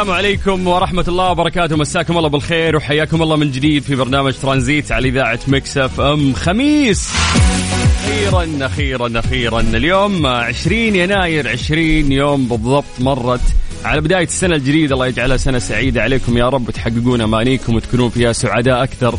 السلام عليكم ورحمة الله وبركاته. مساكم الله بالخير وحياكم الله من جديد في برنامج ترانزيت على إذاعة مكسف أم. خميس. أخيرا أخيرا أخيرا. اليوم 20 يناير 20 يوم بالضبط مرت على بداية السنة الجديدة الله يجعلها سنة سعيدة عليكم يا رب. تحققون أمانيكم وتكونون فيها سعداء أكثر.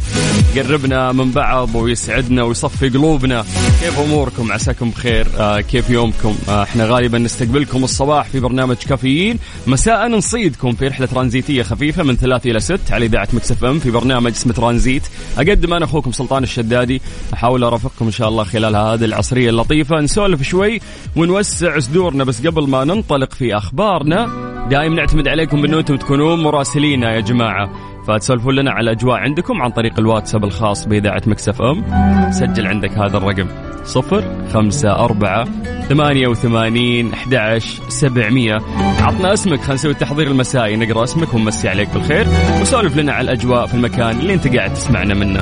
يقربنا من بعض ويسعدنا ويصفي قلوبنا. كيف أموركم؟ عساكم بخير. آه كيف يومكم؟ آه إحنا غالبا نستقبلكم الصباح في برنامج كافيين. مساء نصيدكم في رحلة ترانزيتية خفيفة من ثلاث إلى ست على إذاعة Mix FM في برنامج اسمه ترانزيت. أقدم أنا أخوكم سلطان الشدادي. أحاول أرافقكم إن شاء الله خلال هذه العصرية اللطيفة. نسولف شوي ونوسع صدورنا بس قبل ما ننطلق في أخبارنا دائما نعتمد عليكم بأنه أنتم تكونون مراسلينا يا جماعة. فتسولفون لنا على الأجواء عندكم عن طريق الواتساب الخاص بإذاعة Mix FM. سجل عندك هذا الرقم صفر خمسة أربعة ثمانية وثمانين أحد سبعمية. عطنا اسمك خلينا نسوي التحضير المسائي نقرأ اسمك ونمسي عليك بالخير. وسولف لنا على الأجواء في المكان اللي أنت قاعد تسمعنا منه.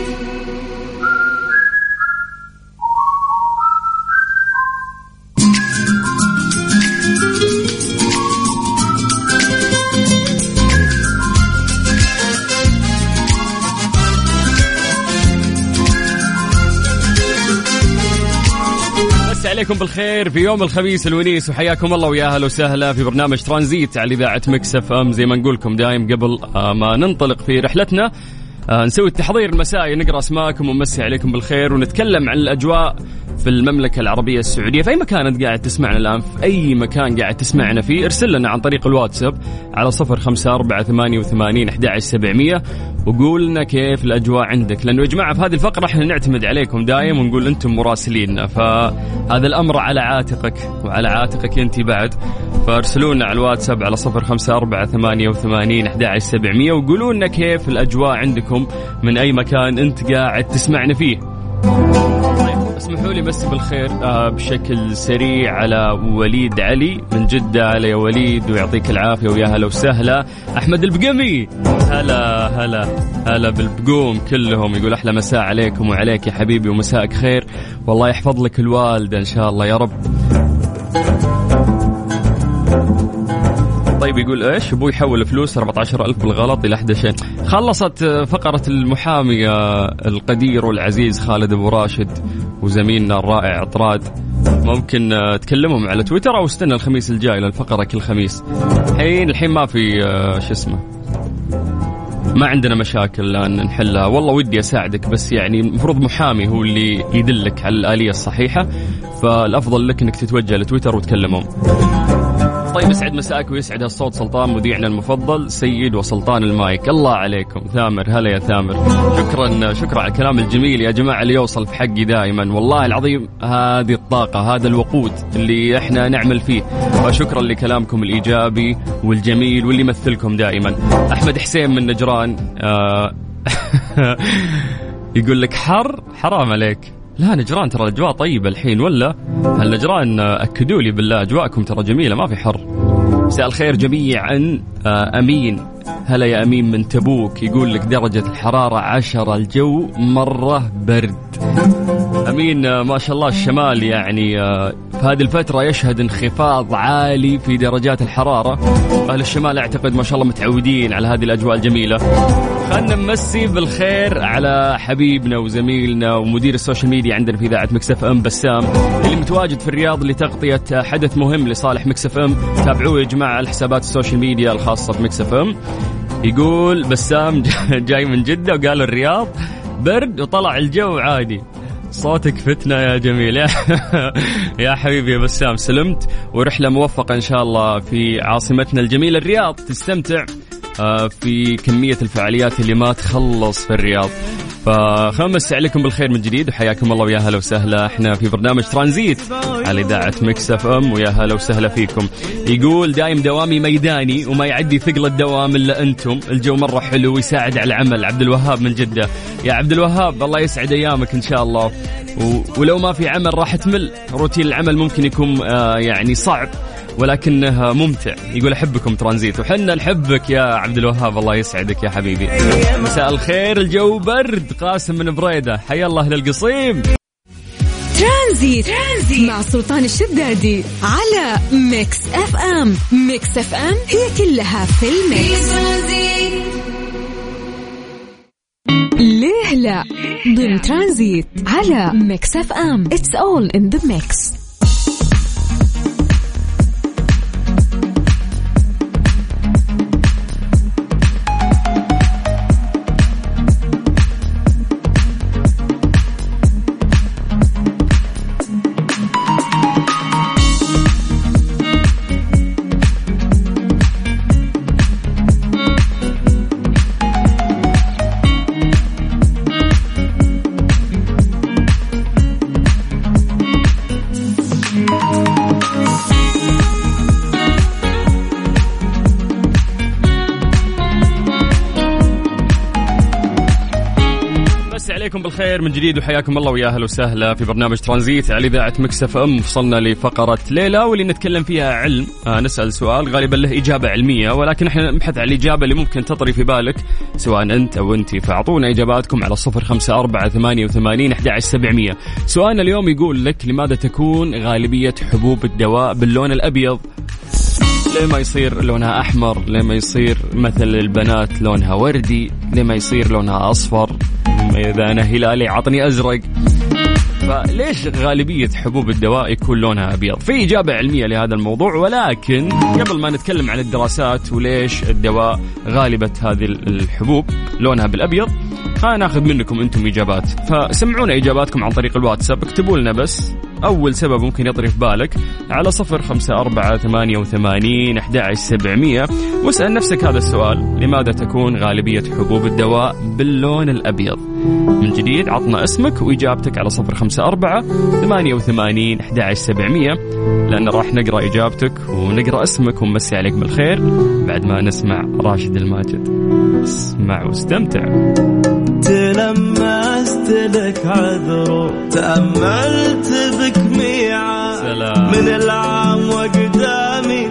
عليكم بالخير في يوم الخميس الونيس وحياكم الله ويا أهلا وسهلا في برنامج ترانزيت على إذاعة Mix FM. زي ما نقول لكم دايم قبل آه، ما ننطلق في رحلتنا نسوي التحضير المسائي نقرأ أسماءكم ونمسي عليكم بالخير ونتكلم عن الأجواء في المملكة العربية السعودية. في أي مكان أنت قاعد تسمعنا الآن؟ في أي مكان قاعد تسمعنا فيه؟ ارسل لنا عن طريق الواتساب على صفر خمسة أربعة ثمانية وثمانين أحد سبعمية وقول لنا كيف الأجواء عندك. لأنه يا جماعة في هذه الفقرة إحنا نعتمد عليكم دايم ونقول أنتم مراسليننا فهذا الأمر على عاتقك وعلى عاتقك أنت بعد. فارسلوا لنا على الواتساب على صفر خمسة أربعة ثمانية وثمانين أحد سبعمية وقولوا لنا كيف الأجواء عندكم. من أي مكان أنت قاعد تسمعنا فيه. اسمحوا لي بس بالخير آه بشكل سريع على وليد علي. من جدة على يا وليد ويعطيك العافية ويا هلا وسهلا. أحمد البقمي. هلا هلا هلا بالبقوم كلهم. يقول أحلى مساء عليكم وعليك يا حبيبي ومساءك خير. والله يحفظ لك الوالدة إن شاء الله يا رب. طيب يقول إيش؟ أبوي يحول فلوس 14000 بالغلط إلى 11 خلصت آه، فقرة المحامي آه، القدير والعزيز خالد أبو راشد وزميلنا الرائع عطراد. ممكن آه، تكلمهم على تويتر أو استنى الخميس الجاي للفقره كل خميس. الحين الحين ما في شو اسمه ما عندنا مشاكل الآن نحلها. والله ودي أساعدك بس يعني المفروض محامي هو اللي يدلك على الآلية الصحيحة. فالأفضل لك إنك تتوجه لتويتر وتكلمهم. طيب يسعد مساك ويسعد الصوت سلطان مذيعنا المفضل سيد وسلطان المايك. الله عليكم. ثامر هلا يا ثامر. شكرا شكرا على الكلام الجميل يا جماعة اللي يوصل في حقي دائما. والله العظيم هذه الطاقة هذا الوقود اللي إحنا نعمل فيه. وشكرا لكلامكم الإيجابي والجميل واللي يمثلكم دائما. أحمد حسين من نجران آه يقول لك حر حرام عليك. لا نجران ترى الأجواء طيبة الحين ولا؟ هالنجران أكدوا لي بالله أجواءكم ترى جميلة ما في حر. مساء الخير جميعا آه، أمين. هلا يا أمين من تبوك يقول لك درجة الحرارة عشرة الجو مرة برد. أمين آه، ما شاء الله الشمال يعني آه، في هذه الفترة يشهد انخفاض عالي في درجات الحرارة. أهل الشمال أعتقد ما شاء الله متعودين على هذه الأجواء الجميلة. خلنا نمسي بالخير على حبيبنا وزميلنا ومدير ال social media عندنا في إذاعة Mix FM بسام اللي متواجد في الرياض لتغطية حدث مهم لصالح Mix FM. تابعوه يا جماعة على حسابات ال social media الخاصة ب Mix FM. يقول بسام جاي من جدة وقال الرياض برد وطلع الجو عادي. صوتك فتنة يا جميل. يا, حبيبي يا بسام سلمت. ورحلة موفقة إن شاء الله في عاصمتنا الجميلة الرياض. تستمتع. في كمية الفعاليات اللي ما تخلص في الرياض. فنمسي عليكم بالخير من جديد وحياكم الله ويا هلا وسهلا. إحنا في برنامج ترانزيت على إذاعة Mix FM ويا هلا وسهلا فيكم. يقول دايم دوامي ميداني وما يعدي ثقل الدوام إلا أنتم. الجو مرة حلو ويساعد على العمل. عبد الوهاب من جدة. يا عبد الوهاب الله يسعد أيامك إن شاء الله. و... ولو ما في عمل راح تمل. روتين العمل ممكن يكون آه يعني صعب. ولكنه ممتع. يقول أحبكم ترانزيت. وحنا نحبك يا عبد الوهاب الله يسعدك يا حبيبي. مساء الخير الجو برد. قاسم من بريدة. حيا الله للقصيم. ترانزيت. ترانزيت مع سلطان الشدادي على Mix FM. Mix FM هي كلها في ال mix. ليه لا؟ ضمن ترانزيت على Mix FM. it's all in the mix بالخير من جديد وحياكم الله ويا أهلا وسهلا في برنامج ترانزيت على إذاعة مكسف إم. وصلنا لفقرة ليلى واللي نتكلم فيها علم. آه نسأل سؤال غالبا له إجابة علمية ولكن إحنا نبحث عن الإجابة اللي ممكن تطري في بالك سواء أنت أو انت. فأعطونا إجاباتكم على صفر خمسة أربعة ثمانية وثمانين احدى سبعمئه سؤالنا اليوم يقول لك لماذا تكون غالبية حبوب الدواء باللون الأبيض؟ ليه ما يصير لونها أحمر؟ ليه ما يصير مثل البنات لونها وردي؟ ليه ما يصير لونها أصفر؟ إذا أنا هلالي عطني أزرق. فليش غالبية حبوب الدواء يكون لونها أبيض؟ في إجابة علمية لهذا الموضوع ولكن قبل ما نتكلم عن الدراسات وليش الدواء غالبة هذه الحبوب لونها بالأبيض خلينا ناخذ منكم أنتم إجابات. فسمعونا إجاباتكم عن طريق الواتساب اكتبوا لنا بس أول سبب ممكن يطري في بالك على صفر خمسة أربعة ثمانية وثمانين أحد سبعمية. واسأل نفسك هذا السؤال لماذا تكون غالبية حبوب الدواء باللون الأبيض؟ من جديد عطنا اسمك وإجابتك على صفر خمسة أربعة ثمانية وثمانين أحد سبعمية لأن راح نقرأ إجابتك ونقرأ اسمك ونمسي عليك بالخير. بعد ما نسمع راشد الماجد. اسمع واستمتع. تلمست لك عذر تأملت بك ميعاد. من العام وقدامي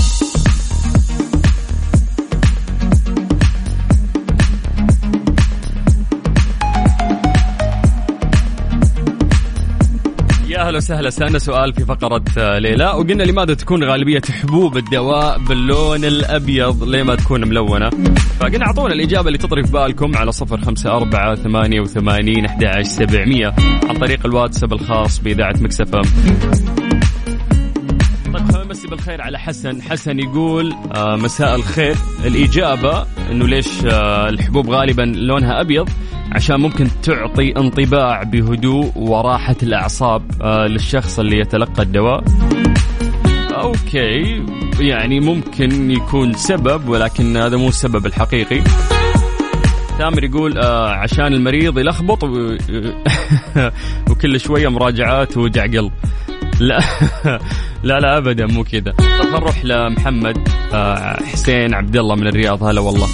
يا أهلا وسهلا. سألنا سؤال في فقرة آه، ليه لا وقلنا لماذا تكون غالبية حبوب الدواء باللون الأبيض؟ ليه ما تكون ملونة؟ فقلنا أعطونا الإجابة اللي تطري في بالكم على صفر خمسة أربعة ثمانية وثمانين أحد سبعمية عن طريق الواتساب الخاص بإذاعة مكسفة طيب خلينا نمسي بالخير على حسن. حسن يقول آه مساء الخير. الإجابة أنه ليش آه الحبوب غالبا لونها أبيض؟ عشان ممكن تعطي انطباع بهدوء وراحة الأعصاب آه للشخص اللي يتلقى الدواء أوكي يعني ممكن يكون سبب ولكن هذا مو السبب الحقيقي تامر يقول آه عشان المريض يلخبط. وكل شوية مراجعات ووجع قلب لا لا لا ابدا مو كذا. طب نروح لمحمد آه، حسين عبد الله من الرياض؟ هلا والله.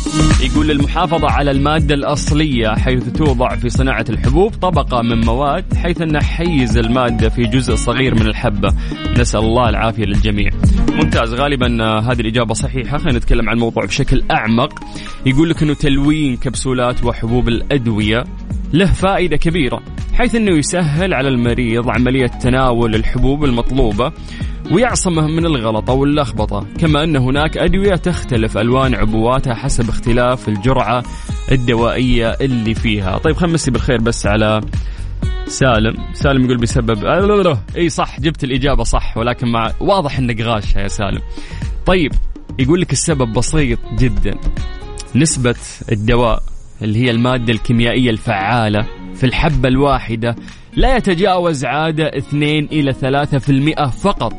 يقول للمحافظة على المادة الأصلية حيث توضع في صناعة الحبوب طبقة من مواد حيث أن حيز المادة في جزء صغير من الحبة. نسأل الله العافية للجميع. ممتاز. غالبا آه، هذه الإجابة صحيحة. خلينا نتكلم عن الموضوع بشكل أعمق. يقول لك أنه تلوين كبسولات وحبوب الأدوية له فائدة كبيرة حيث أنه يسهل على المريض عملية تناول الحبوب المطلوبة. ويعصمه من الغلط أو اللخبطة كما أن هناك أدوية تختلف ألوان عبواتها حسب اختلاف الجرعة الدوائية اللي فيها. طيب نمسي بالخير بس على سالم. سالم يقول بسبب إي صح جبت الإجابة صح ولكن مع واضح أنك غاشها يا سالم. طيب يقول لك السبب بسيط جدا. نسبة الدواء اللي هي المادة الكيميائية الفعالة في الحبة الواحدة لا يتجاوز عادة 2 إلى 3% فقط.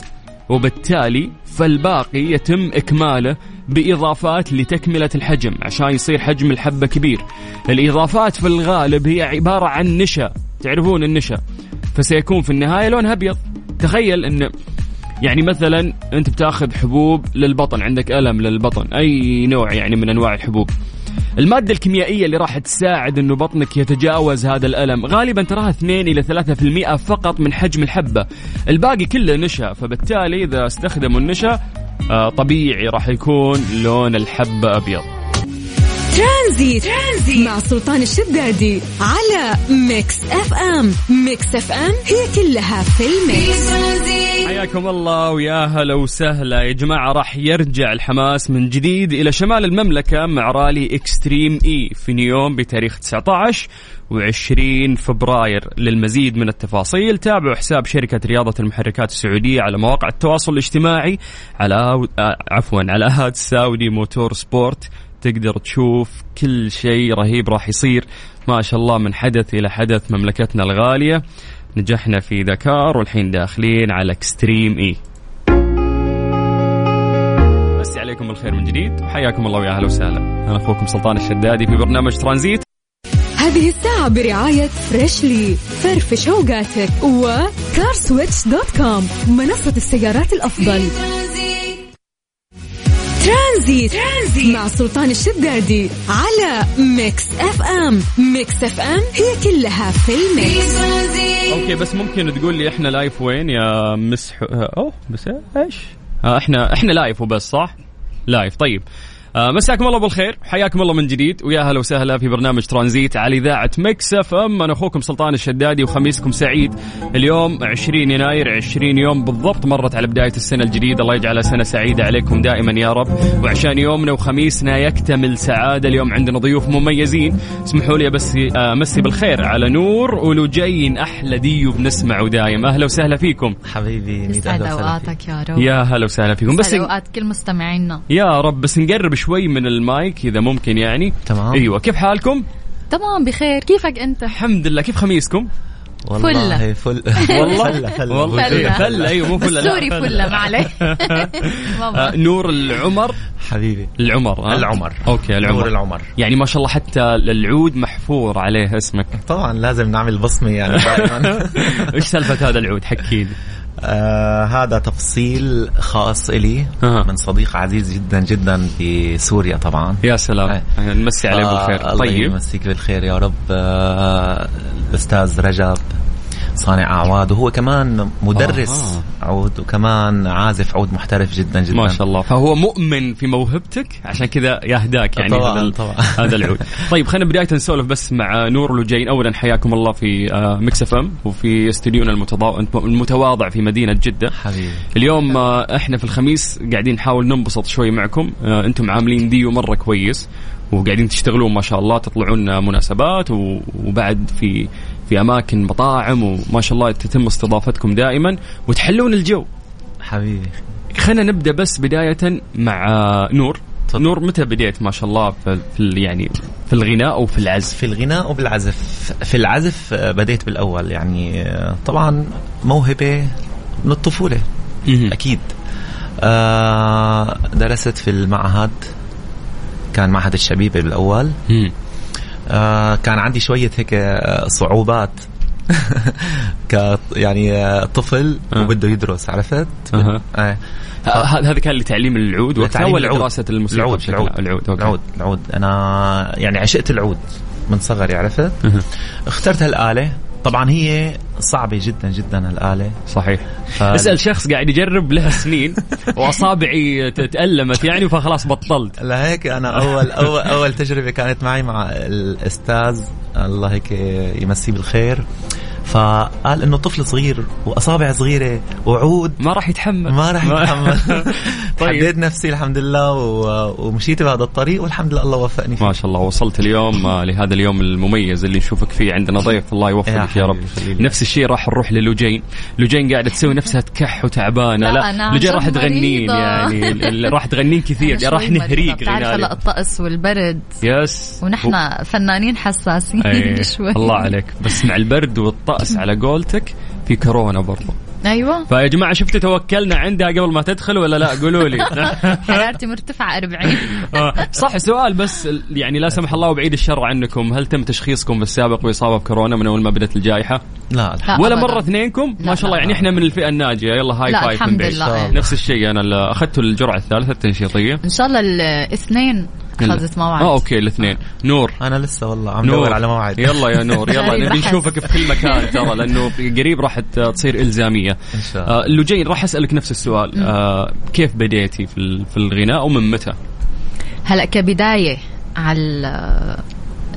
وبالتالي فالباقي يتم إكماله بإضافات لتكملة الحجم عشان يصير حجم الحبة كبير. الإضافات في الغالب هي عبارة عن نشا. تعرفون النشا؟ فسيكون في النهاية لونها أبيض. تخيل أن يعني مثلا أنت بتاخذ حبوب للبطن عندك ألم للبطن أي نوع يعني من أنواع الحبوب. المادة الكيميائية اللي راح تساعد إنه بطنك يتجاوز هذا الألم غالبا تراها 2 إلى 3% فقط من حجم الحبة. الباقي كله نشا فبالتالي إذا استخدموا النشا آه، طبيعي راح يكون لون الحبة أبيض. ترانزيت. ترانزيت مع سلطان الشدادي على Mix FM. Mix FM هي كلها في ال mix. حياكم الله ويا هلا وسهلا. يا جماعة راح يرجع الحماس من جديد إلى شمال المملكة مع رالي Extreme E في نيوم بتاريخ 19 و20 فبراير. للمزيد من التفاصيل تابعوا حساب شركة رياضة المحركات السعودية على مواقع التواصل الاجتماعي على آه، عفوا على at Saudi Motorsport تقدر تشوف كل شيء رهيب راح يصير. ما شاء الله من حدث إلى حدث مملكتنا الغالية. نجحنا في دكار والحين داخلين على Extreme E مسى عليكم الخير من جديد. حياكم الله ويا أهلا وسهلا. أنا أخوكم سلطان الشدادي في برنامج ترانزيت. هذه الساعة برعاية Freshly فرفش اوقاتك و CarSwitch dot com منصة السيارات الأفضل. ترانزيت. ترانزيت. مع سلطان الشدادي على Mix FM. Mix FM هي كلها في ال Mix. okay بس ممكن تقول لي إحنا live وين يا مسح اوه بس إيش؟ آه إحنا إحنا live وبس صح؟ live. طيب. آه مساكم الله بالخير حياكم الله من جديد. ويا هلا وسهلا في برنامج ترانزيت على إذاعة Mix FM. أنا أخوكم سلطان الشدادي وخميسكم سعيد. اليوم 20 يناير 20 يوم بالضبط مرت على بداية السنة الجديدة. الله يجعلها سنة سعيدة عليكم دائما يا رب. وعشان يومنا وخميسنا يكتمل سعادة. اليوم عندنا ضيوف مميزين. اسمحوا لي بس آه مسي بالخير على نور ولجين أحلى ديو بنسمعه دايم. أهلا وسهلا فيكم. حبيبي يسعد أوقاتك يا رب. يا هلا وسهلا فيكم. بس أوقات كل مستمعينا. يا رب بس نقرب شوي. من المايك إذا ممكن يعني. تمام. أيوه كيف حالكم؟ تمام بخير. كيفك أنت؟ الحمد لله. كيف خميسكم؟ والله فل. والله؟ فلة فلة والله. فلة أيوه مو فلة sorry فلة ما عليه آه، نور العمر. حبيبي. العمر ها؟ العمر. أوكي العمر. نور العمر. يعني ما شاء الله حتى العود محفور عليه اسمك. طبعا لازم نعمل بصمة يعني. دائما إيش سالفة هذا العود؟ حكي لي آه هذا تفصيل خاص إلي أها. من صديق عزيز جدا جدا بسوريا طبعا. يا سلام. آه. نمسي عليه آه، بالخير الله طيب. يمسيك بالخير يا رب. آه الأستاذ رجب. صانع أعواد وهو كمان مدرس آه. عود وكمان عازف عود محترف جدا جدا. ما شاء الله. فهو مؤمن في موهبتك؟ عشان كذا يهداك يعني طبعاً، هذا طبعاً. هذا العود. طيب خلينا بداية نسولف بس مع نور ولجين. اولا حياكم الله في آه، Mix FM وفي استديونا المتواضع في مدينة جدة. حبيبي. اليوم آه، إحنا في الخميس قاعدين نحاول ننبسط شوي معكم. آه، أنتم عاملين ديو مرة كويس وقاعدين تشتغلون ما شاء الله تطلعون مناسبات وبعد في في أماكن مطاعم وما شاء الله تتم استضافتكم دائما وتحلون الجو. حبيبي. خلينا نبدأ بس بداية مع نور. تفضل. نور متى بديت؟ ما شاء الله في يعني في الغناء أو في العزف؟ في الغناء وبالعزف في العزف آه، بديت بالأول. يعني آه، طبعا موهبة من الطفولة. أكيد. آه، درست في المعهد. كان معهد الشبيبة بالأول. آه، كان عندي شوية هيك آه، صعوبات ك يعني آه، طفل. وبده يدرس عرفت؟ أها. آه. ه- هذا هذا كان لتعليم العود وقتها ولا العود. دراسه الموسيقى العود بشكل العود؟ العود أوكي. العود العود أنا يعني عشقت العود من صغري عرفت؟ اخترت هالآلة طبعا هي صعبة جدا جدا الآلة. صحيح. ف- اسأل شخص قاعد يجرب له سنين وأصابعي ت- تألمت يعني فخلاص بطلت. لهيك أنا اول اول أول تجربة كانت معي مع الأستاذ الله هيك يمسيه بالخير. فقال إنه طفل صغير وأصابع صغيرة وعود. ما راح يتحمل. ما راح يتحمل. طيب. حددت نفسي الحمد لله و- ومشيت بهذا الطريق والحمد لله الله وفقني فيه. ما شاء الله وصلت اليوم آه، لهذا اليوم المميز اللي نشوفك فيه عندنا ضيف. الله يا يوفقك يا رب. حبيبي، خليلي. نفس الشيء راح نروح للوجين. لوجين قاعدة تسوي نفسها تكح وتعبانة. لا، لا, لوجين راح تغنين. يعني راح تغنين كثير. راح. نهريك غنالي. الطقس والبرد. yes. ونحن فنانين حساسين أي، شوي. الله عليك. بس مع البرد والطقس على قولتك في كورونا برضو. أيوه. فيا جماعة شفتوا توكلنا عندها قبل ما تدخل ولا لا؟ قولوا لي. حرارتي مرتفعة 40 آه، صح سؤال بس يعني لا سمح الله وبعيد الشر عنكم. هل تم تشخيصكم بالسابق باصابه بكورونا من أول ما بدأت الجائحة؟ لا الحمد لا ولا. مرة اثنينكم؟ ما شاء الله. يعني إحنا من الفئة الناجية. يلا high لا، five الحمد من بعيد. لله،. نفس الشيء أنا اخذت الجرعة الثالثة التنشيطية. إن شاء الله الاثنين. اخذت موعد آه okay الاثنين. نور. أنا لسه والله عم نور. ندور على موعد يلا يا نور يلا جاي نبي. نشوفك في كل مكان ترى لأنه قريب راح تصير إلزامية. إن شاء الله. آه اللوجين راح أسألك نفس السؤال. آه كيف بديتي في ال- في الغناء ومن متى؟ هلا كبداية على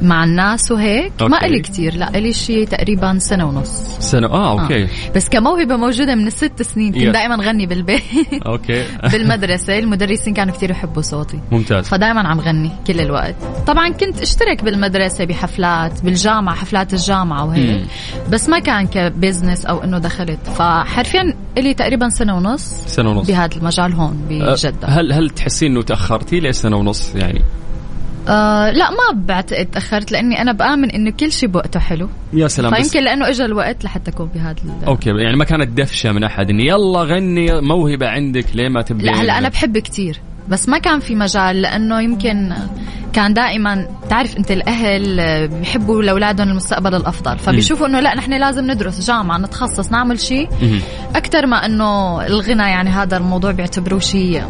مع الناس وهيك؟ ما أوكي. إلي كتير لا إلي شيء تقريبا سنة ونص. سنة؟ آه أوكي. آه. بس كموهبة موجودة من الست سنين كنت. دائما غني بالبيت. okay. بالمدرسة المدرسين كانوا كتير يحبوا صوتي. ممتاز. فدائما عم غني كل الوقت. طبعا كنت أشترك بالمدرسة بحفلات بالجامعة حفلات الجامعة وهيك. بس ما كان ك business أو إنه دخلت. فحرفيا إلي تقريبا سنة ونص سنة ونص. بهذا المجال هون آه، بجدة. هل هل تحسين إنه تأخرتي ليش سنه ونص؟ يعني؟ آه لا ما بعتقد تأخرت لأني أنا بآمن إنه كل شيء بوقته حلو. يا سلام فيمكن لأنه اجى الوقت لحتى أكون بهذا okay يعني ما كانت دفشة من أحد إني يلا غني موهبة عندك ليه ما تبدين لا هلا أنا بحب كتير بس ما كان في مجال لأنه يمكن كان دائما تعرف أنت الأهل بيحبوا لأولادهم المستقبل الأفضل فبيشوفوا إنه لا نحن لازم ندرس جامعة نتخصص نعمل شيء. أكثر ما إنه الغنى يعني هذا الموضوع بيعتبروه شيء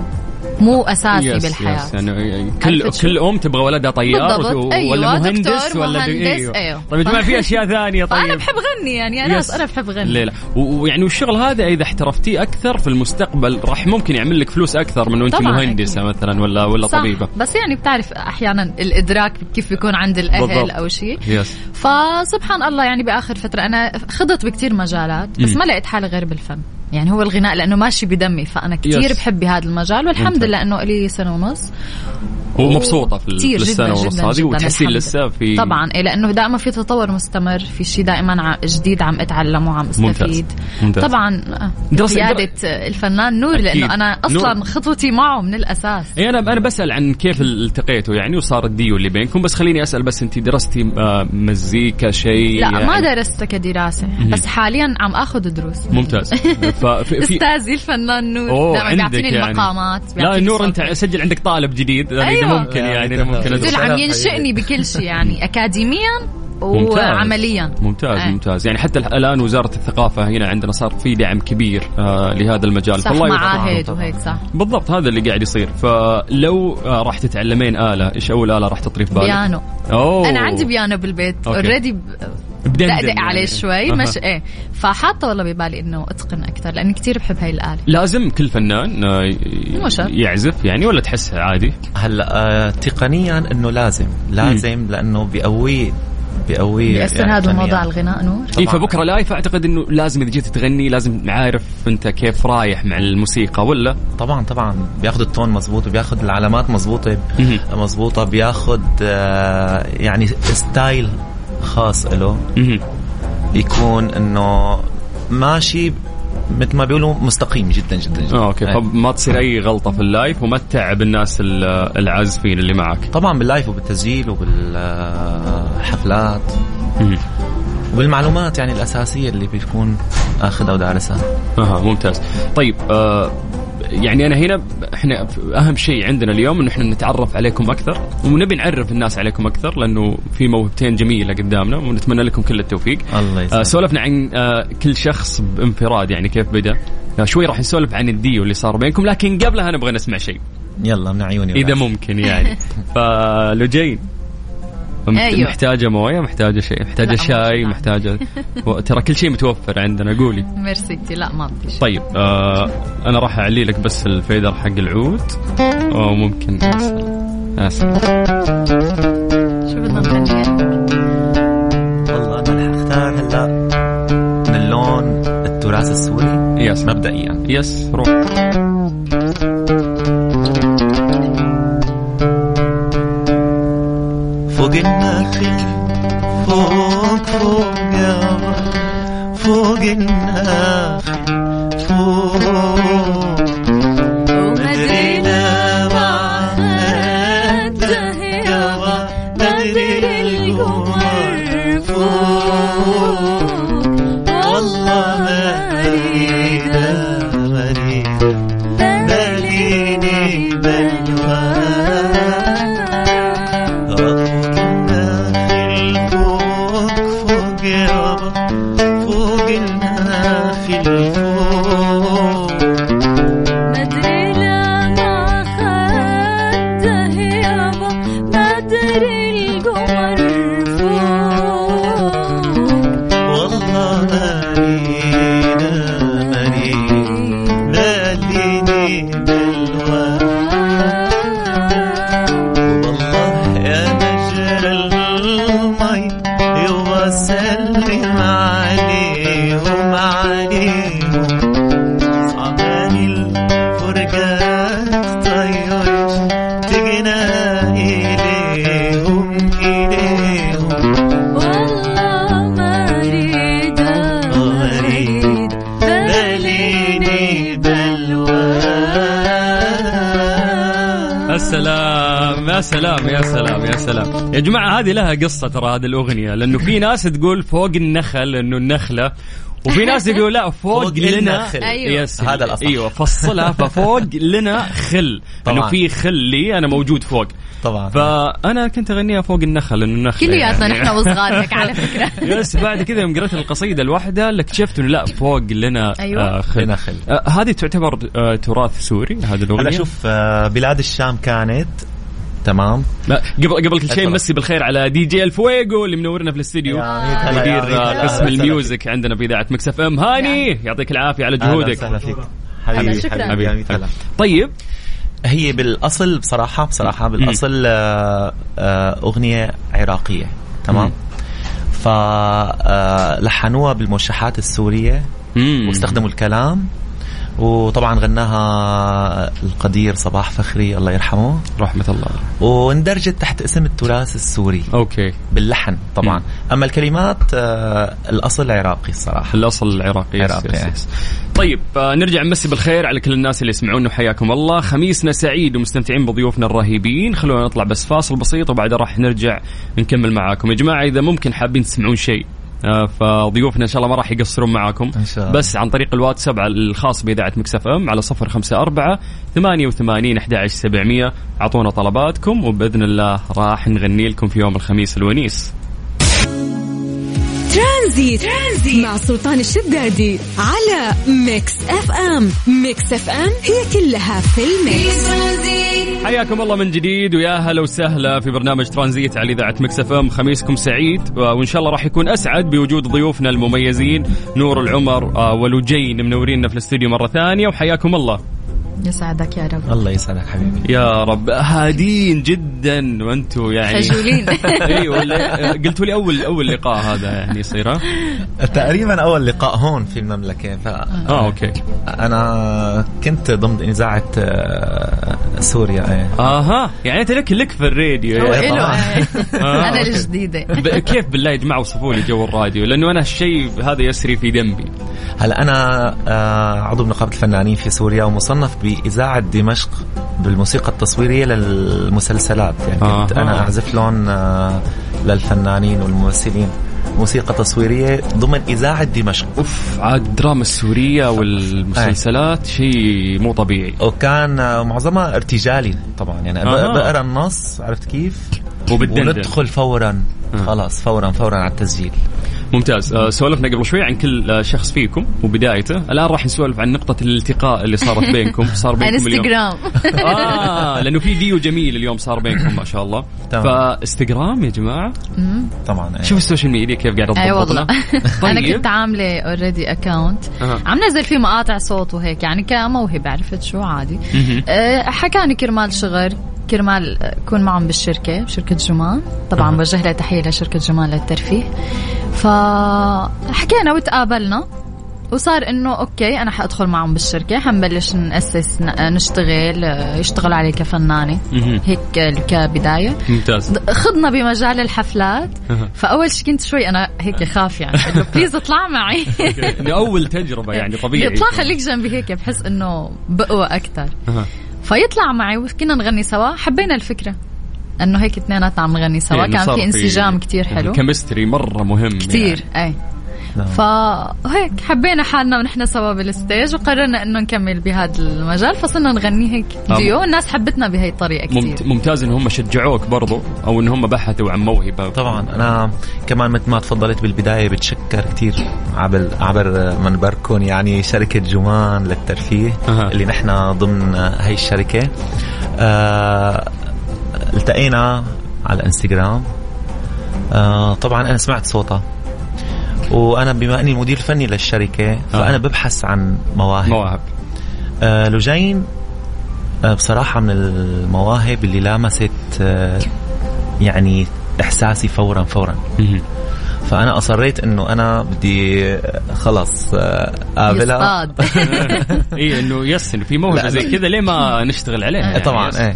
مو أساسي yes بالحياة. yes يعني كل؟ كل أم تبغى ولدها طيار بالضبط. أيوة، ولا مهندس ولا مهندس، أيوة. طيب يا جماعة في أشياء ثانية. طيب. فانا بحب غني يعني yes. أنا بحب غني ليه لا ويعني والشغل هذا إذا احترفتيه أكثر في المستقبل راح ممكن يعمل لك فلوس أكثر من وانت مهندسة مثلا ولا ولا صح. طبيبة. بس يعني بتعرف أحيانا الإدراك كيف بيكون عند الأهل بالضبط. أو شيء. yes فسبحان الله يعني بآخر فترة أنا خضت بكتير مجالات بس مم. ما لقيت حالي غير بالفن. يعني هو الغناء لأنه ماشي بدمي فأنا كتير yes. بحب بهذا المجال والحمد. لله إنه لي سنة ونص ومبسوطه في كتير في السنة جدا ونص هذه وتحسين لسه. في طبعا لأنه دائما في تطور مستمر في شيء دائما ع- جديد عم اتعلم وعم أستفيد ممتاز. طبعا آه، دراسة- قيادة الفنان نور أكيد. لأنه أنا أصلا نور. خطوتي معه من الأساس أي أنا أنا بسأل عن كيف التقيتوا يعني وصار الديو اللي بينكم بس خليني أسأل بس انت درستي آه، مزيكا شيء لا ما يعني درست كدراسة بس حاليا عم آخذ دروس ممتاز ففي في أستاذي الفنان نور دائما بيعطيني يعني المقامات لا نور. أنت سجل عندك طالب جديد. ممكن يعني أنا ممكن أدرس. عم ينشئني بكل شيء يعني اكاديميا. وعمليا ممتاز أي. ممتاز يعني حتى الآن وزارة الثقافة هنا عندنا صار في دعم كبير آه لهذا المجال صح فالله. معاهد وهيك صح بالضبط هذا اللي قاعد يصير فلو آه راح تتعلمين آلة إيش أول آلة راح تطري في بالك؟ بيانو أوه. أنا عندي بيانو بالبيت. already بدندن يعني. عليه شوي أها. مش إيه فحاطة والله ببالي إنه أتقن أكثر لاني كثير بحب هاي الآلة لازم كل فنان آه،. يعزف يعني ولا تحسها عادي؟ هلا آه تقنيا إنه لازم لازم لأنه بيقوي بيقوي بيأثر يعني هذا الموضوع. على الغناء نور اي. فبكرة live أعتقد إنه لازم إذا جيت تغني لازم عارف أنت كيف رايح مع الموسيقى ولا؟ طبعا طبعا بياخذ ال tone مزبوط وبياخذ العلامات مزبوطه. مزبوطه بياخذ آه يعني style خاص له. يكون إنه ماشي مثل ما بيقولوا مستقيم جدا جدا جدا. آه أوكي. إيه. فما تصير أي غلطة في ال live وما تتعب الناس ال- العازفين اللي معك. طبعا بال live وبالتسجيل وبالحفلات. وبالمعلومات يعني الأساسية اللي بيكون آخذها ودارسها. أها ممتاز. طيب آه يعني أنا هنا إحنا أهم شيء عندنا اليوم إنه إحنا نتعرف عليكم أكثر ونبي نعرف الناس عليكم أكثر لأنه في موهبتين جميلة قدامنا ونتمنى لكم كل التوفيق. الله آه يسلمك سولفنا عن آه كل شخص بانفراد يعني كيف بدأ. آه شوي راح نسولف عن الديو اللي صار بينكم لكن قبلها نبغى نسمع شيء. يلا من عيوني إذا. ممكن يعني. فلجين م- أيوه. محتاجة موية محتاجة شيء محتاجة لا، شاي و- ترى كل شيء متوفر عندنا قولي. ميرسي كتير لا ما شيء. طيب آه أنا راح أعلي لك بس ال fader حق العود. أو ممكن أسأل. شو بدنا والله أنا حختار هلا من اللون التراث السوري يس. مبدئيا. يس روح. فوق النخل فوق فوق يا فوق النخل هذه لها قصة ترى هذه الأغنية لأنه في ناس تقول فوق النخل إنه النخلة وفي ناس يقولوا لا فوق, فوق لنا النخل. أيوة. yes هذا الأصح. أيوه فصلها ففوق لنا خل طبعاً. انه في خل لي أنا موجود فوق طبعا فأنا كنت أغنيها فوق النخل انه النخل كلياتنا يعني. نحن وصغار هيك على فكرة yes بعد كذا يوم قرأت القصيدة الواحدة اللي اكتشفت إنه لا فوق لنا أيوة. آه خل لنا خل. آه هذه تعتبر آه تراث سوري هذه الأغنية هلا شوف آه، بلاد الشام كانت تمام لا قبل قبل كل شيء. نمسي بالخير على دي جي الفويجو اللي منورنا في الاستديو مدير آه،. قسم ال music عندنا في إذاعة Mix FM هاني يعطيك العافية على جهودك وسهلا فيك هلا، حبيبي شكراً. حبيبي ميت هلا. طيب هي بالأصل بصراحة بصراحة بالأصل آه، آه، أغنية عراقية تمام فلحنوها بالموشحات السورية. واستخدموا الكلام وطبعا غناها القدير صباح فخري الله يرحمه. رحمة الله. واندرجت تحت اسم التراث السوري. أوكي. باللحن طبعا. مم. أما الكلمات آه، الأصل عراقي الصراحة. الأصل العراقي عراقي، yes. yes. طيب آه، نرجع نمسي بالخير على كل الناس اللي يسمعونا حياكم الله. خميسنا سعيد ومستمتعين بضيوفنا الرهيبين. خلونا نطلع بس فاصل بسيط وبعدها راح نرجع نكمل معاكم. يا جماعة إذا ممكن حابين تسمعون شيء آه، فضيوفنا إن شاء الله ما راح يقصرون معاكم. إن شاء الله. بس عن طريق الواتساب الخاص بإذاعة Mix FM على 054 88 11 700 أعطونا طلباتكم وبإذن الله راح نغني لكم في يوم الخميس الونيس. Transit. Transit مع سلطان الشدادي على Mix FM. Mix FM هي كلها في ال mix. حياكم الله من جديد ويا هلا وسهلا في برنامج ترانزيت على إذاعة Mix FM. خميسكم سعيد وإن شاء الله راح يكون أسعد بوجود ضيوفنا المميزين نور العمر آه، ولجين منورينا في الاستوديو مرة ثانية وحياكم الله. يسعدك يا رب. الله يسعدك حبيبي. يا رب هادين جدا وأنتم يعني. خجولين. أيوه قلتوا لي أول أول لقاء هذا يعني يصير ها؟ تقريبا أول لقاء هون في المملكة ف آه أوكي. أنا كنت ضمن إذاعة آه، سوريا إيه. أها يعني أنت لك لك في الراديو هو يعني. إله آه، أنا أوكي. الجديدة. ب- كيف بالله يا جماعة وصفوا لي جو الراديو؟ لأنه أنا الشيء هذا يسري في دمي. هلا أنا آه، عضو بنقابه الفنانين في سوريا ومصنف باذاعه دمشق بالموسيقى التصويرية للمسلسلات. يعني كنت آه. أنا أعزف لهم آه، للفنانين والممثلين. موسيقى تصويرية ضمن إذاعة دمشق. أوف عاد الدراما السورية والمسلسلات شيء مو طبيعي. وكان معظمها ارتجالي طبعا. يعني آه. بقرأ النص عرفت كيف؟ وندخل فورا. خلاص فورا فورا على التسجيل. ممتاز. آه، سولفنا قبل شوي عن كل آه، شخص فيكم وبدايته. الآن راح نسولف عن نقطة الالتقاء اللي صارت بينكم. صار بينكم اليوم. إنستغرام. آه لأنه في ديو جميل اليوم صار بينكم ما شاء الله. تمام. فاستغرام يا جماعة. طبعا إيه. شوف ال social media كيف قاعدة أي والله. تضبطنا أنا كنت عاملة already account. عم نزل فيه مقاطع صوت وهيك يعني كموهبه عرفت شو عادي. أه، حكاني كرمال شغل. كرمال اكون معهم بالشركة بشركه جمان طبعا بوجه لها تحية لشركة جمان للترفيه. فحكينا وتقابلنا وصار إنه أوكي أنا حأدخل معهم بالشركة حنبلش نأسس نشتغل يشتغل علي كفنانة. هيك كبداية. ممتاز. خضنا بمجال الحفلات. فأول شيء كنت شوي أنا هيك خاف يعني. إنه please اطلع معي. اول تجربة يعني طبيعي. اطلع خليك جنبي هيك بحس إنه بقوى أكثر. فيطلع معي وكنا نغني سوا حبينا الفكرة إنه هيك اثنيناتنا عم نغني سوا إيه، كان في انسجام كتير حلو chemistry مرة مهم كتير يعني. اي. فهيك حبينا حالنا ونحن سوا بال stage وقررنا إنه نكمل بهذا المجال فصرنا نغني هيك آه. ديو الناس حبتنا بهي الطريقة كثير ممت- ممتاز ان هم شجعوك برضو أو ان هم بحثوا عن موهبة. طبعا أنا كمان مثل ما تفضلت بالبداية بتشكر كثير عبر عبر منبركم يعني شركة جمان للترفيه أها. اللي نحن ضمن هي الشركة. آه التقينا على الانستغرام آه طبعا أنا سمعت صوتها. وأنا بما أني مدير فني للشركة فأنا آه. ببحث عن مواهب مواهب آه لجين آه بصراحة من المواهب اللي لامست آه يعني إحساسي فورا فورا مهم. فأنا أصريت إنه أنا بدي آه، خلص آه، قابلها يصطاد اي إنه يس إنه في موهبة زي. كذا ليه ما نشتغل عليها يعني طبعا. إيه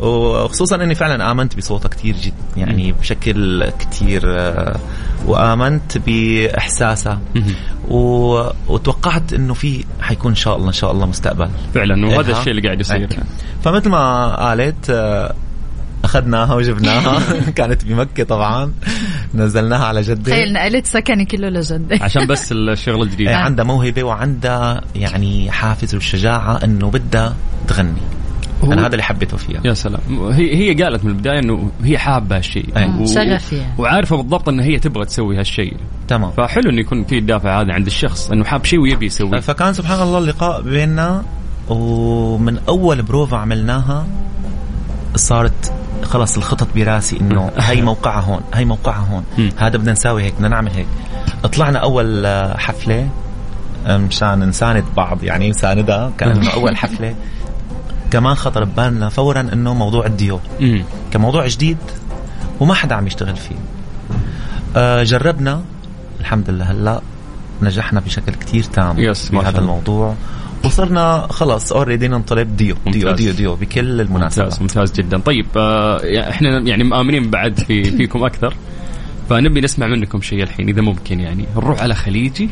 وخصوصا إني فعلا آمنت بصوتها كتير جد يعني بشكل كتير آه، وآمنت. و... وتوقعت إنه في حيكون إن شاء الله إن شاء الله مستقبل. فعلا وهذا إيه، الشيء اللي قاعد يصير. إيه. فمثل ما قالت آه، أخذناها وجبناها. كانت بمكة طبعا. نزلناها على جدة. تخيل نقلت سكني كله لجدة. عشان بس الشغله الجديده عندها موهبة وعندها يعني حافز والشجاعه إنه بدها تغني. أنا هذا اللي حبيته فيها. يا سلام. هي هي قالت من البداية إنه هي حابة هالشيء. و- شغف يعني. وعارفة بالضبط إن هي تبغى تسوي هالشيء. تمام. فحلو انه يكون في الدافع هذا عند الشخص إنه حاب شيء ويبي يسويه فكان سبحان الله اللقاء بيننا ومن أول بروفا عملناها صارت خلص الخطط براسي إنه هي موقعها هون هي موقعها هون. هذا بدنا نساوي هيك بدنا نعمل هيك. طلعنا أول حفلة مشان نساند بعض يعني نساندها كان أول حفلة. كمان خطر ببالنا فورا إنه موضوع الديو. مم. كموضوع جديد وما حدا عم يشتغل فيه. آه جربنا الحمد لله هلأ نجحنا بشكل كتير تام yes، بهذا الله. الموضوع. وصرنا خلص already ننطلب duo duo ممتاز. duo duo بكل المناسبات. ممتاز ممتاز جدا. طيب آه يعني إحنا يعني مآمنين بعد في فيكم أكثر. فنبي نسمع منكم شيء الحين إذا ممكن يعني. نروح على خليجي.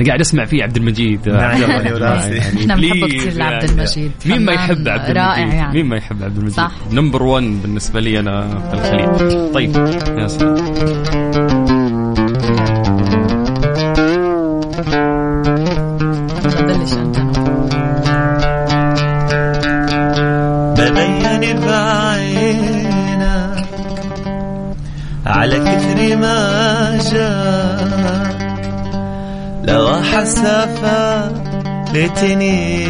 أنا قاعد أسمع فيه عبد المجيد. نعم، يا وراسي. إحنا بنحبه كثير لعبد يعني. المجيد. مين ما يحب عبد المجيد؟ رائع يعني. مين ما يحب عبد المجيد؟ صح. number 1 بالنسبة لي أنا في الخليج. طيب يا سلام. ببين بعينك على كثر ما جاك لو حسافة ليتني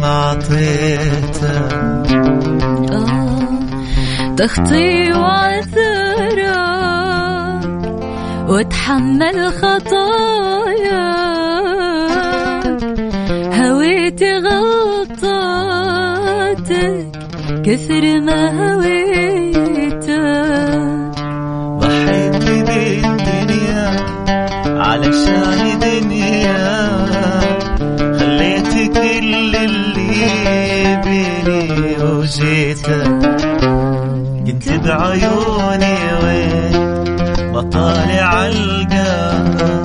ما عطيتك تخطي وعثرك وتحمل خطاياك هويت غلطاتك كثر ما هويتك. بيني وجيتك كنت بعيوني وين بطالع القاها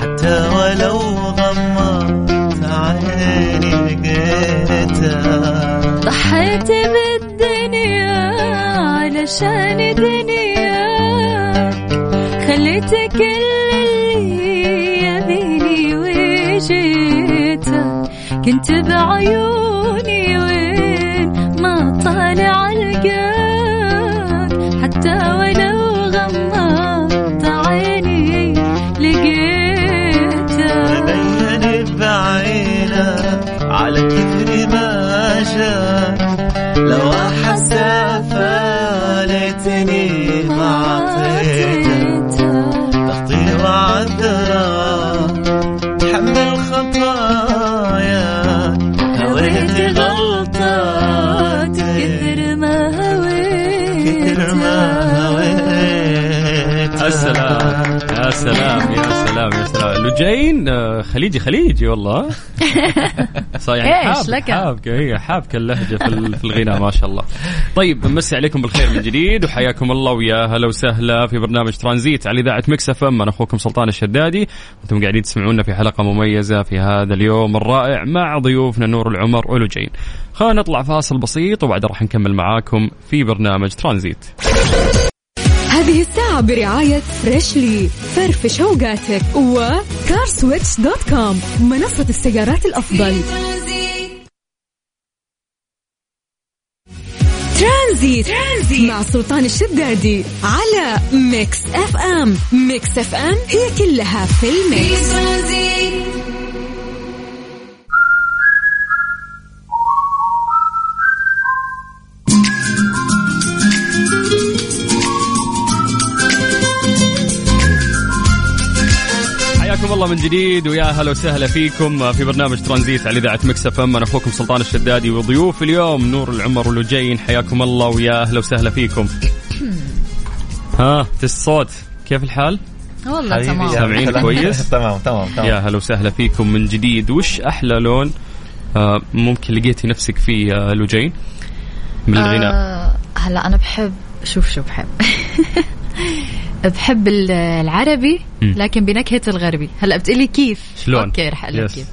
حتى ولو غمضت عيني لقيتها ضحيت بالدنيا علشان دنياك خليتك اللي يبيني وجيتك كنت بعيوني عطيتك تخطي وعذرة تحمل خطايا هويت غلطاتك كثر ما كثر ما هويت هويت يا سلام يا سلام يا سلام يا سلام. لجين آه، خليجي خليجي والله. يعني حاب لك؟ حابكة هي حابكة اللهجة في ال- في الغناء ما شاء الله. طيب مسي عليكم بالخير من جديد وحياكم الله ويا هلا وسهلا في برنامج ترانزيت على إذاعة Mix FM. أنا أخوكم سلطان الشدادي. وأنتم قاعدين تسمعونا في حلقة مميزة في هذا اليوم الرائع مع ضيوفنا نور العمر ولجين خلينا نطلع فاصل بسيط وبعد راح نكمل معاكم في برنامج ترانزيت. هذه الساعة برعاية Freshly فرفش اوقاتك و CarSwitch dot com منصة السيارات الأفضل. ترانزيت, ترانزيت. مع سلطان الشدادي على ميكس اف ام ميكس اف ام هي كلها في الميكس. حياكم الله من جديد ويا هلا وسهلا فيكم في برنامج ترانزيت على إذاعة مكس إف إم أنا أخوكم سلطان الشدادي وضيوف اليوم نور العمر ولجين حياكم الله ويا أهلا وسهلا فيكم. ها الصوت كيف الحال؟ والله تمام سامعين. كويس؟ تمام تمام تمام يا هلا وسهلا فيكم من جديد وش أحلى لون آه ممكن لقيتي نفسك فيه آه لجين من الغناء؟ آه هلا أنا بحب شوف شو بحب بحب ال- العربي. لكن بنكهة الغربي هلا بتقولي كيف شلون؟ أوكي رح أقول. كيف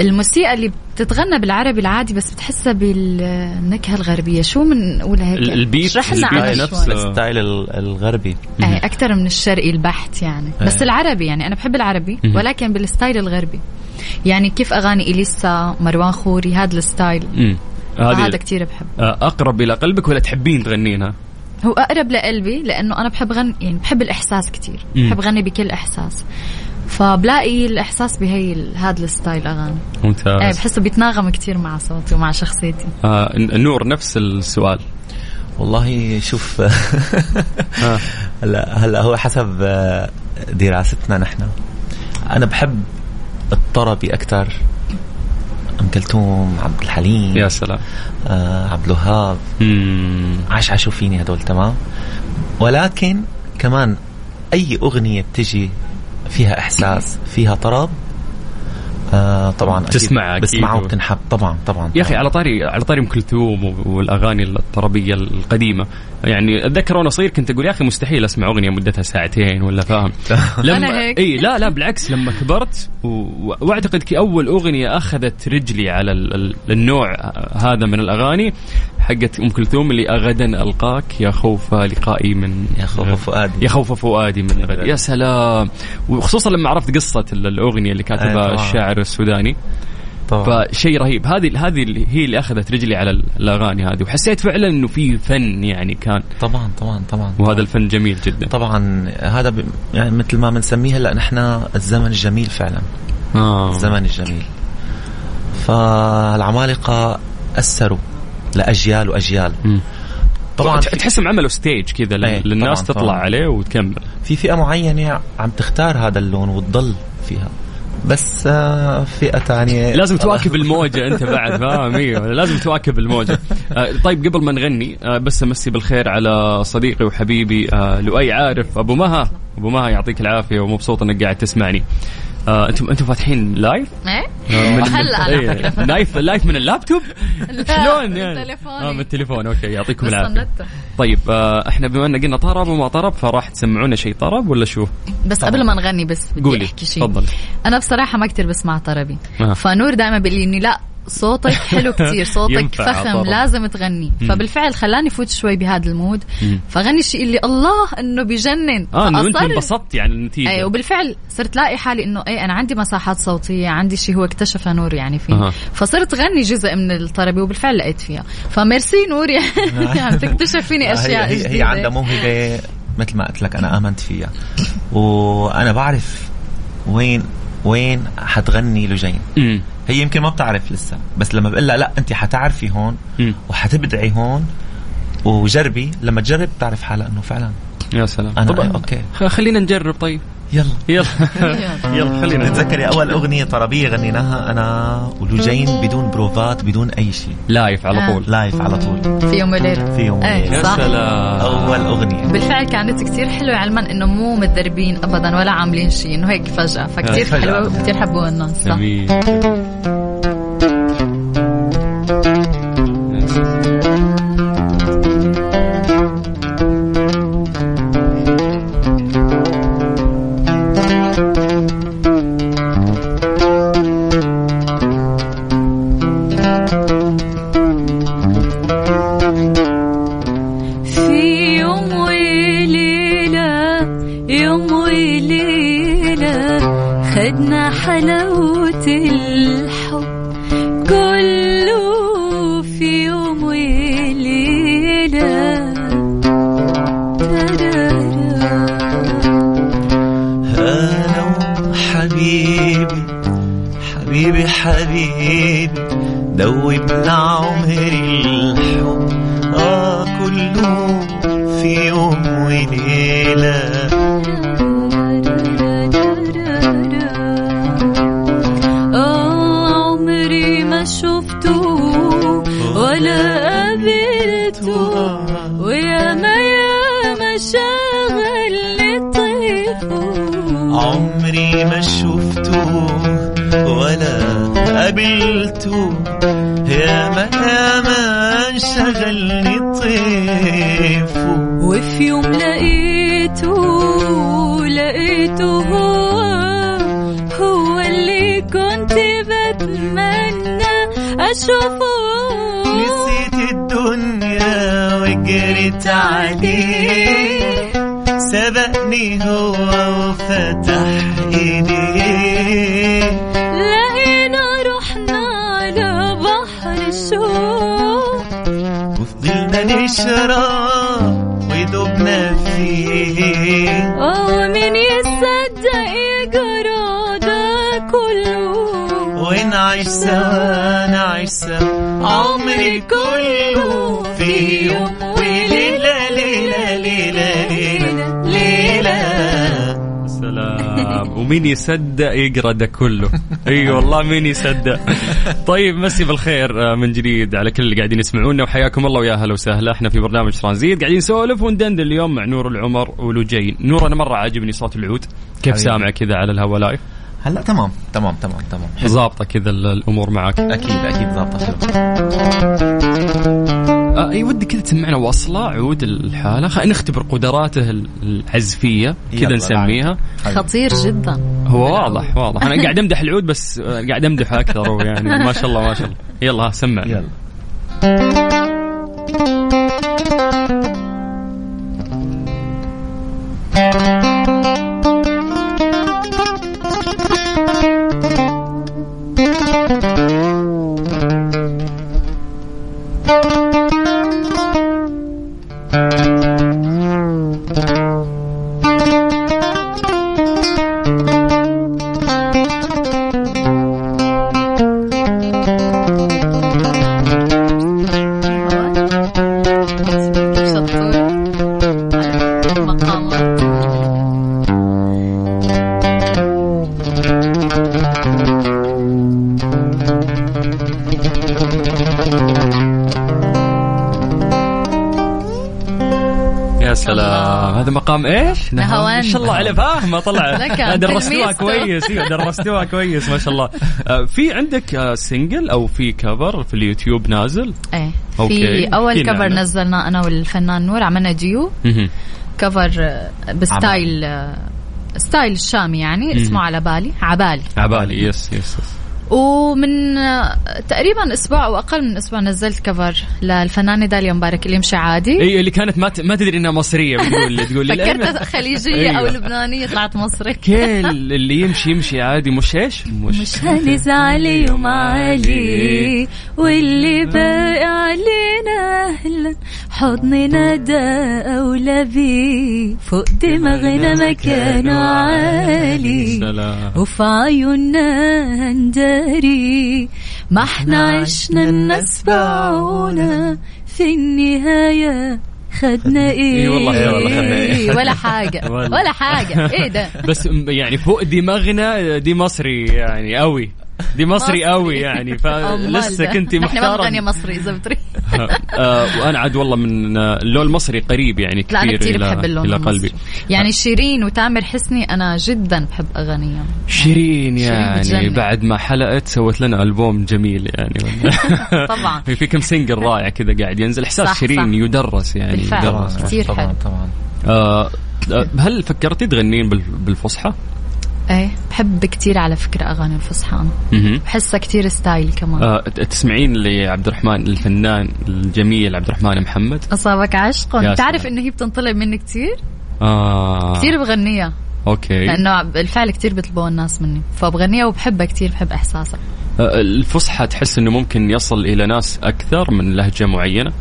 الموسيقى اللي بتتغنى بالعربي العادي بس بتحسها بالنكهة الغربية شو من هيك ال- البيت- لنا نفسه. شوي. الستايل ال- الغربي إيه أكثر من الشرقي البحت يعني بس إيه. العربي يعني أنا بحب العربي. ولكن بالستايل الغربي يعني كيف أغاني إليسا مروان خوري هذا الستايل امم هذا هذه كتير بحب آه أقرب إلى قلبك ولا تحبين تغنينها؟ هو أقرب لقلبي لأنه أنا بحب غني يعني بحب الإحساس كتير. مم. بحب غني بكل إحساس. فبلاقي الإحساس بهي هذا الستايل أغاني. إيه ممتاز بحسه بيتناغم كتير مع صوتي ومع شخصيتي. آه النور نفس السؤال. والله شوف ها. هلا هلا هو حسب آه، دراستنا نحن. أنا بحب الطربي أكثر أم كلثوم عبد الحليم يا سلام. آه عبد الوهاب. عاش عاشوا فيني هدول تمام؟ ولكن كمان أي أغنية بتجي فيها إحساس فيها طرب؟ آه طبعا أكيد تسمعها أكيد. بسمعها وبتنحب طبعا طبعا يا أخي. على طاري على طاري ام كلثوم والأغاني الطربية القديمة يعني أتذكر وأنا صغير كنت أقول يا أخي مستحيل أسمع أغنية مدتها ساعتين ولا فاهم أنا هيك. إي لا لا بالعكس لما كبرت و... وأعتقد كي أول أغنية أخذت رجلي على ال... ال- النوع هذا من الأغاني حقت أم كلثوم اللي غدا ألقاك يا خوف لقائي من يا خوف فؤادي. يا خوف فؤادي من غد. يا سلام. وخصوصا لما عرفت قصة ال- الأغنية اللي كاتبها طبعاً. الشاعر السوداني. طبعا. فشيء رهيب. هذه هذه اللي هي اللي أخذت رجلي على الأغاني هذه. وحسيت فعلا إنه في فن يعني كان. طبعا طبعا طبعا. وهذا الفن جميل جدا. طبعا هذا ب... يعني مثل ما بنسميه هلأ نحن الزمن الجميل فعلا. آه. الزمن الجميل. فالعمالقة أثروا. لأجيال وأجيال. مم. طبعا تح- تحسهم عملوا ستيج كذا إيه، للناس طبعاً، تطلع طبعاً. عليه وتكمل. في فئة معينة عم تختار هذا اللون وتضل فيها. بس آه، فئة ثانية لازم تواكب الموجة أنت بعد. فاهم؟ أيوه لازم تواكب الموجة. آه، طيب قبل ما نغني آه، بس أمسي بالخير على صديقي وحبيبي لؤي عارف أبو مها. أبو مها يعطيك العافية ومبسوط أنك قاعد تسمعني. آه، أنتم أنتم فاتحين لايف؟ إيه آه، هلا على إيه، فكرة. live live من اللابتوب؟ شلون من يعني؟ تليفوني. آه من التليفون أوكي يعطيكم العافية. طيب آه، إحنا بما إن قلنا طرب وما طرب فراح تسمعونا شيء طرب ولا شو؟ بس قبل ما نغني بس بدي قولي أحكي شيء تفضل أنا بصراحة ما كتير بسمع طربي آه. فنور دائما بيقول لي إني لا صوتك حلو كتير صوتك فخم طبعاً. لازم تغني. فبالفعل خلاني فوت شوي بهذا المود. مم. فغني شيء اللي الله إنه بجنن. آه إنه أنت انبسطت يعني النتيجة. أي وبالفعل صرت لاقي حالي إنه اي أنا عندي مساحات صوتية عندي شيء هو اكتشف نور يعني فيه أها. فصرت غني جزء من الطربي وبالفعل لقيت فيها. فميرسي نور يعني عم تكتشف فيني أشياء هي, هي, هي عندها موهبة مثل ما قلت لك أنا آمنت فيها. وأنا بعرف وين وين حتغني لجين. مم. هي يمكن ما بتعرف لسه بس لما بقول لها لا انت حتعرفي هون. وحتبدعي هون وجربي لما تجرب بتعرف حالها إنه فعلا. يا سلام. أنا طب أوكي. خلينا نجرب طيب. يلا. يلا. يلا. خلينا. نجرب. تتذكري أول أغنية طربية غنيناها أنا ولجين بدون بروفات بدون أي شيء. live على آه. طول لايف على طول. في يوم وليلة. في يوم وليلة. يا صح سلام. أول أغنية. بالفعل كانت كتير حلوة علما إنه مو متدربين ابدا ولا عاملين شيء إنه هيك فجأة. فكتير فجأة. حلوة وكتير حبوها الناس صح. جميل. آه، عمري ما شفته ولا قابلته ويا ما يا ما شغل طيفه عمري ما شفته ولا قابلته يا ما يا ما انشغلني طيفه وفي يوم لقيته لقيته هو هو اللي كنت بتمنى أشوفه. نسيت الدنيا وجريت عليه سبقني هو وفتح إيديه. لقينا رحنا على بحر الشوق وفضلنا نشرب مين يصدق ده كله ونعيش سوا نعيش سوا عمري كله ومين يصدق يقرا ده كله. إي والله مين يصدق طيب مسي بالخير آه، من جديد على كل اللي قاعدين يسمعونا وحياكم الله ويا هلا وسهلا. إحنا في برنامج ترانزيت قاعدين نسولف وندندن اليوم مع نور العمر ولجين نور أنا مرة عاجبني صوت العود. كيف. سامع كذا على الهوا لايف؟ هلا تمام تمام تمام تمام. ظابطه كذا ال- الأمور معك. أكيد أكيد آه أي ودي كذا تسمعنا وصلة عود الحالة. خلينا نختبر قدراته ال- العزفية كذا يلا، نسميها. خطير جدا. هو واضح واضح. أنا قاعد أمدح العود بس آه، قاعد امدح أكثر ويعني ما شاء الله ما شاء الله. يلا سمع يلا. عليه فاهمه طلع. درستوها. كويس. إيوه درستوها كويس ما شاء الله. آه، في عندك آه، single أو في cover في اليوتيوب نازل؟ إيه. في أول cover. نزلناه أنا والفنان نور عملنا duo. cover آه، ب style آه، style الشامي يعني اسمه على بالي. عبالي. عبالي yes yes yes ومن آه، تقريبا أسبوع أو أقل من أسبوع نزلت cover للفنانة داليا مبارك اللي يمشي عادي. اي اللي كانت ما ت- ما تدري إنها مصرية بتقول تقول فكرتها خليجية أو أيوة. لبنانية طلعت مصري. كل اللي يمشي يمشي عادي. مش إيش؟ مش هنزعل يوم علي واللي باقي علينا أهلا. حضننا ده أولى بيه. فوق دماغنا مكانه عالي. وفي عيوننا هنداري ما إحنا عشنا الناس باعونا في النهاية. خدنا إيه إي والله يا والله خدنا إيه. ولا حاجة. ولا حاجة. إيه ده؟ بس يعني فوق دماغنا دي مصري يعني قوي. دي مصري قوي يعني فلسه كنت نحن ما بنغني محتار مصري إذا بتريد آه، وأنا عاد والله من اللون المصري قريب يعني لا كثير أنا كثير إلى بحب اللون إلى المصري. قلبي يعني شيرين وتامر حسني أنا جدا بحب أغانيهم شيرين يعني بتجنن. بعد ما حلقت سوت لنا ألبوم جميل يعني طبعا. في كم single رائع كذا قاعد ينزل إحساس شيرين صح. يدرس يعني بالفعل. يدرس كثير طبعا حلو. طبعا آه آه، هل فكرتي تغنين بال- بالفصحى؟ إيه. بحب كثير على فكرة أغاني الفصحى أنا. بحسها كثير style كمان. آه تسمعين لعبد الرحمن الفنان الجميل عبد الرحمن محمد؟ أصابك عشق. سلام. إنه هي بتنطلب مني كثير آه. كثير بغنيها. أوكي. لأنه بالفعل كثير بيطلبوها الناس مني. فبغنيها وبحبها كثير بحب إحساسها. آه، الفصحى تحس إنه ممكن يصل إلى ناس أكثر من لهجة معينة.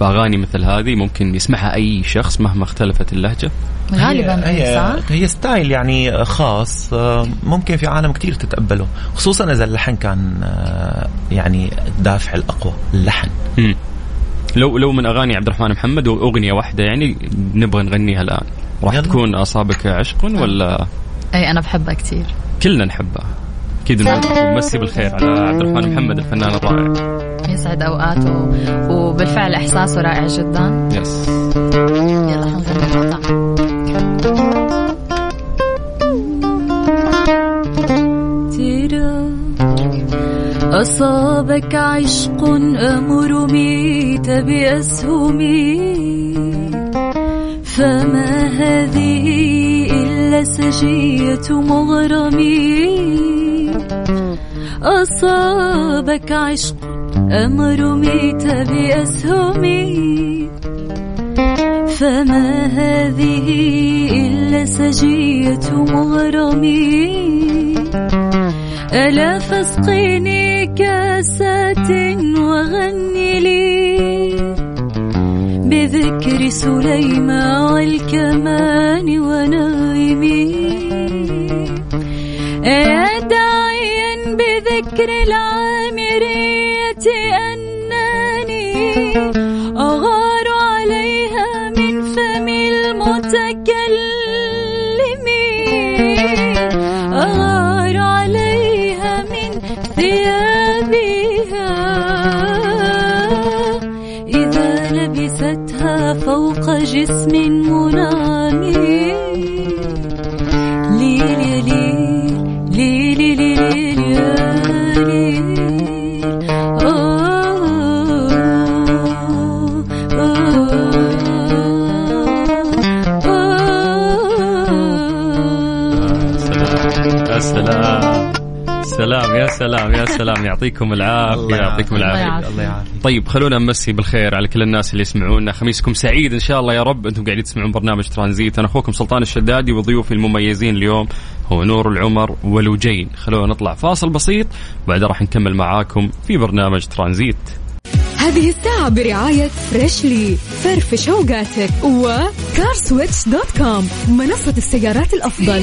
فأغاني مثل هذه ممكن يسمعها أي شخص مهما اختلفت اللهجة. غالبا هي, هي صح؟ هي, ستايل يعني خاص آه، ممكن في عالم كتير تتقبله خصوصا إذا اللحن كان آه، يعني الدافع الأقوى اللحن مم. لو لو من أغاني عبد الرحمن محمد وأغنية واحدة يعني نبغى نغنيها الآن راح. تكون اصابك عشق ولا أي أنا بحبها كثير كلنا نحبها أكيد نمسي بالخير على عبد الرحمن محمد الفنان الرائع يسعد اوقاته وبالفعل احساسه رائع جدا. يس يلا حنغني المقطع ترى أصابك عشق أم رميت بأسهمي فما هذه إلا سجية مغرمي أصابك عشق أم رميت بأسهمي فما هذه إلا سجية مغرمي. ألا فاسقيني كاسات وغني لي. بذكر سليمان والكمان ونائمي يا داعيا بذكر العامرية أنني أغار عليها من فم المتكلم. أغار عليها من ثيابها. إذا لبستها فوق جسم منعم سلام يا سلام يا سلام. يعطيكم العافية يعطيكم العافية. الله يعافيك. طيب خلونا نمسي بالخير على كل الناس اللي يسمعونا. خميسكم سعيد إن شاء الله يا رب. أنتم قاعدين تسمعون برنامج ترانزيت. أنا أخوكم سلطان الشدادي وضيوفي المميزين اليوم هو نور العمر ولوجين خلونا نطلع فاصل بسيط بعدها راح نكمل معاكم في برنامج ترانزيت. هذه الساعة برعاية Freshly فرفش اوقاتك و CarSwitch dot com منصة السيارات الأفضل.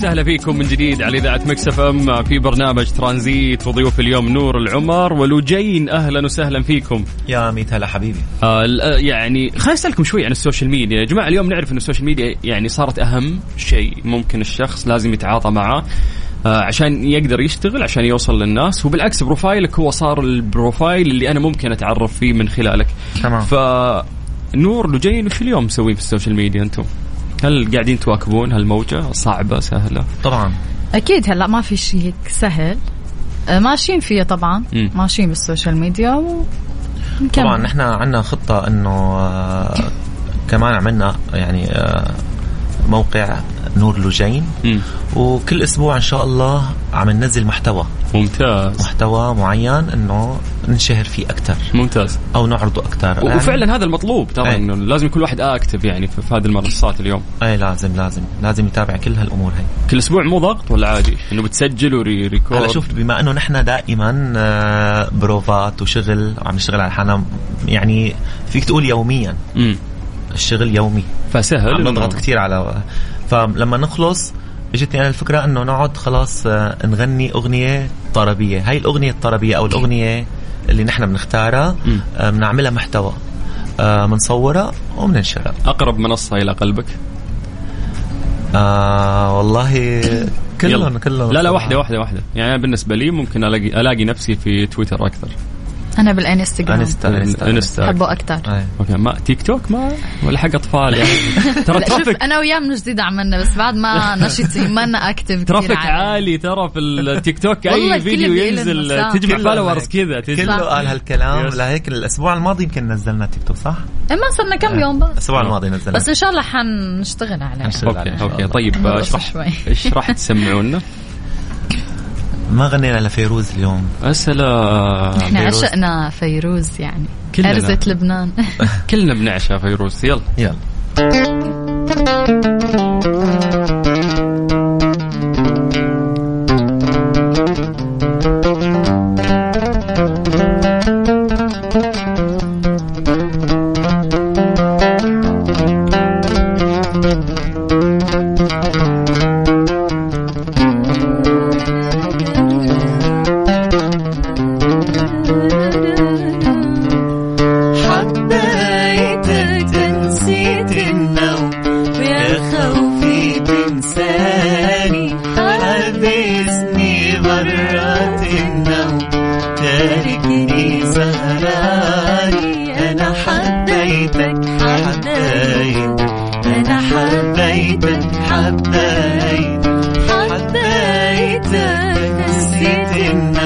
وسهلا فيكم من جديد على إذاعة مكس إف إم في برنامج ترانزيت وضيوف اليوم نور العمر ولوجين أهلا وسهلا فيكم. يا ميت هلا حبيبي آه آه، يعني خليني أسألكم شوي عن ال social media يا جماعة اليوم نعرف إن ال social media يعني صارت أهم شيء ممكن الشخص لازم يتعاطى معه آه عشان يقدر يشتغل عشان يوصل للناس وبالعكس profile ك هو صار ال profile اللي أنا ممكن أتعرف فيه من خلالك تمام. ف نور لجين وش اليوم مسوين في ال social media أنتم؟ هل قاعدين تواكبون هالموجة صعبة سهلة؟ طبعا أكيد هلا ما في شيء هيك سهل آه، ماشيين فيه طبعا مم. ماشيين بال social media و. طبعا نحن عندنا خطة إنه آه، كمان عملنا يعني آه، موقع نور لوجين مم. وكل أسبوع إن شاء الله عم ننزل محتوى. ممتاز. محتوى معين إنه ننشهر فيه أكثر ممتاز. أو نعرضه أكثر وفعلا هذا المطلوب. ترى أي. إنه لازم يكون واحد active يعني في هذه المنصات اليوم. اي لازم لازم. لازم يتابع كل هالأمور هي. كل أسبوع مو ضغط ولا عادي؟ إنه بتسجل و record هلا شوف بما إنه نحن دائما آه، بروفات وشغل وعم نشتغل على حالنا يعني فيك تقول يوميا. امم الشغل يومي. فسهل. عم نضغط كثير على فلما نخلص إجتني أنا الفكرة إنه نقعد خلاص آه، نغني أغنية طربية. هاي الأغنية الطربية أو الأغنية اللي نحن بنختارها. آه، بنعملها محتوى. آه، بنصورها وبننشرها. أقرب منصة إلى قلبك؟ آه والله كلهم. كلهم لا لا واحدة واحدة واحدة. يعني بالنسبة لي ممكن الاقي ألاقي نفسي في تويتر أكثر. أنا بالإنستغرام انستا بحبه أكثر. أوكي ما تيك توك ما ولا حق أطفال يعني ترى traffic أنا وياه من جديد عملنا بس بعد ما نشيطين ما لنا active ترافيك عالي ترى في التيك توك والله اي فيديو ينزل. تجمع followers. كذا كله قال هالكلام. لهيك الأسبوع الماضي يمكن نزلنا تيك توك صح؟ إيه ما صرنا كم يوم بس الأسبوع الماضي نزلنا بس إن شاء الله حنشتغل عليه. okay okay. طيب إيش راح تسمعونا؟ ما غنينا لفيروز اليوم؟ اسئله إحنا فيروز. عشقنا فيروز يعني. كلنا. أرزة لبنان. كلنا بنعشى فيروز. يلا. يلا. نسيت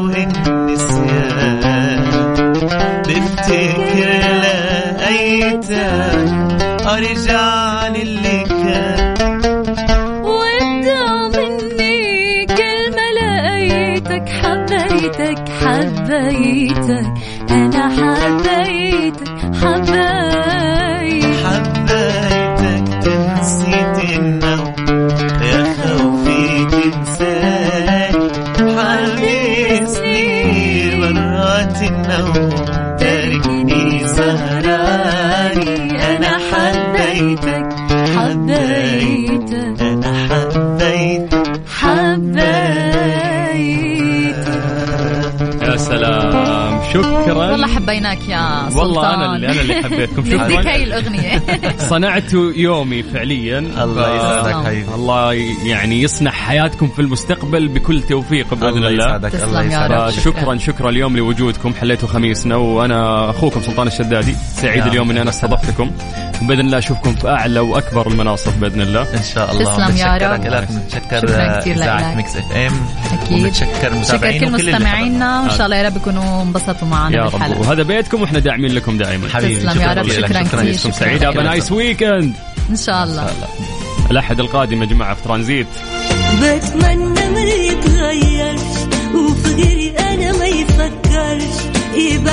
النسيان بفتكر لقيتك ارجع للي كان وابدع مني لقيتك حبيتك حبيتك. والله حبيناك يا سلطان والله أنا اللي أنا اللي حبيتكم. شكرا هاي الأغنية. صنعت يومي فعليا. الله يسعدك. حبيبي الله يعني يصنع حياتكم في المستقبل بكل توفيق بإذن الله الله. يسعدك الله يسعدك. شكرا شكرا. اليوم لوجودكم. حليتوا خميسنا وأنا أخوكم سلطان الشدادي. سعيد اليوم إني أنا. استضفتكم. وباذن الله أشوفكم في أعلى وأكبر المناصب بإذن الله. إن شاء الله. تسلم يا رب. لك كتير. إذاعة لك. ميكس إف إم. أكيد. وبنتشكر شكرا متابعين كل مستمعينا. وان. شاء الله يا رب يكونوا انبسطوا معنا يا رب. وهذا بيتكم وإحنا داعمين لكم دائما حبيبي تسلم يا رب،. شكراً كثير، شكراً سعيد have. nice weekend. إن شاء الله. الأحد القادم يا جماعة في ترانزيت. بتمنى ما يتغيرش وفي غيري أنا ما يفكرش. يبعد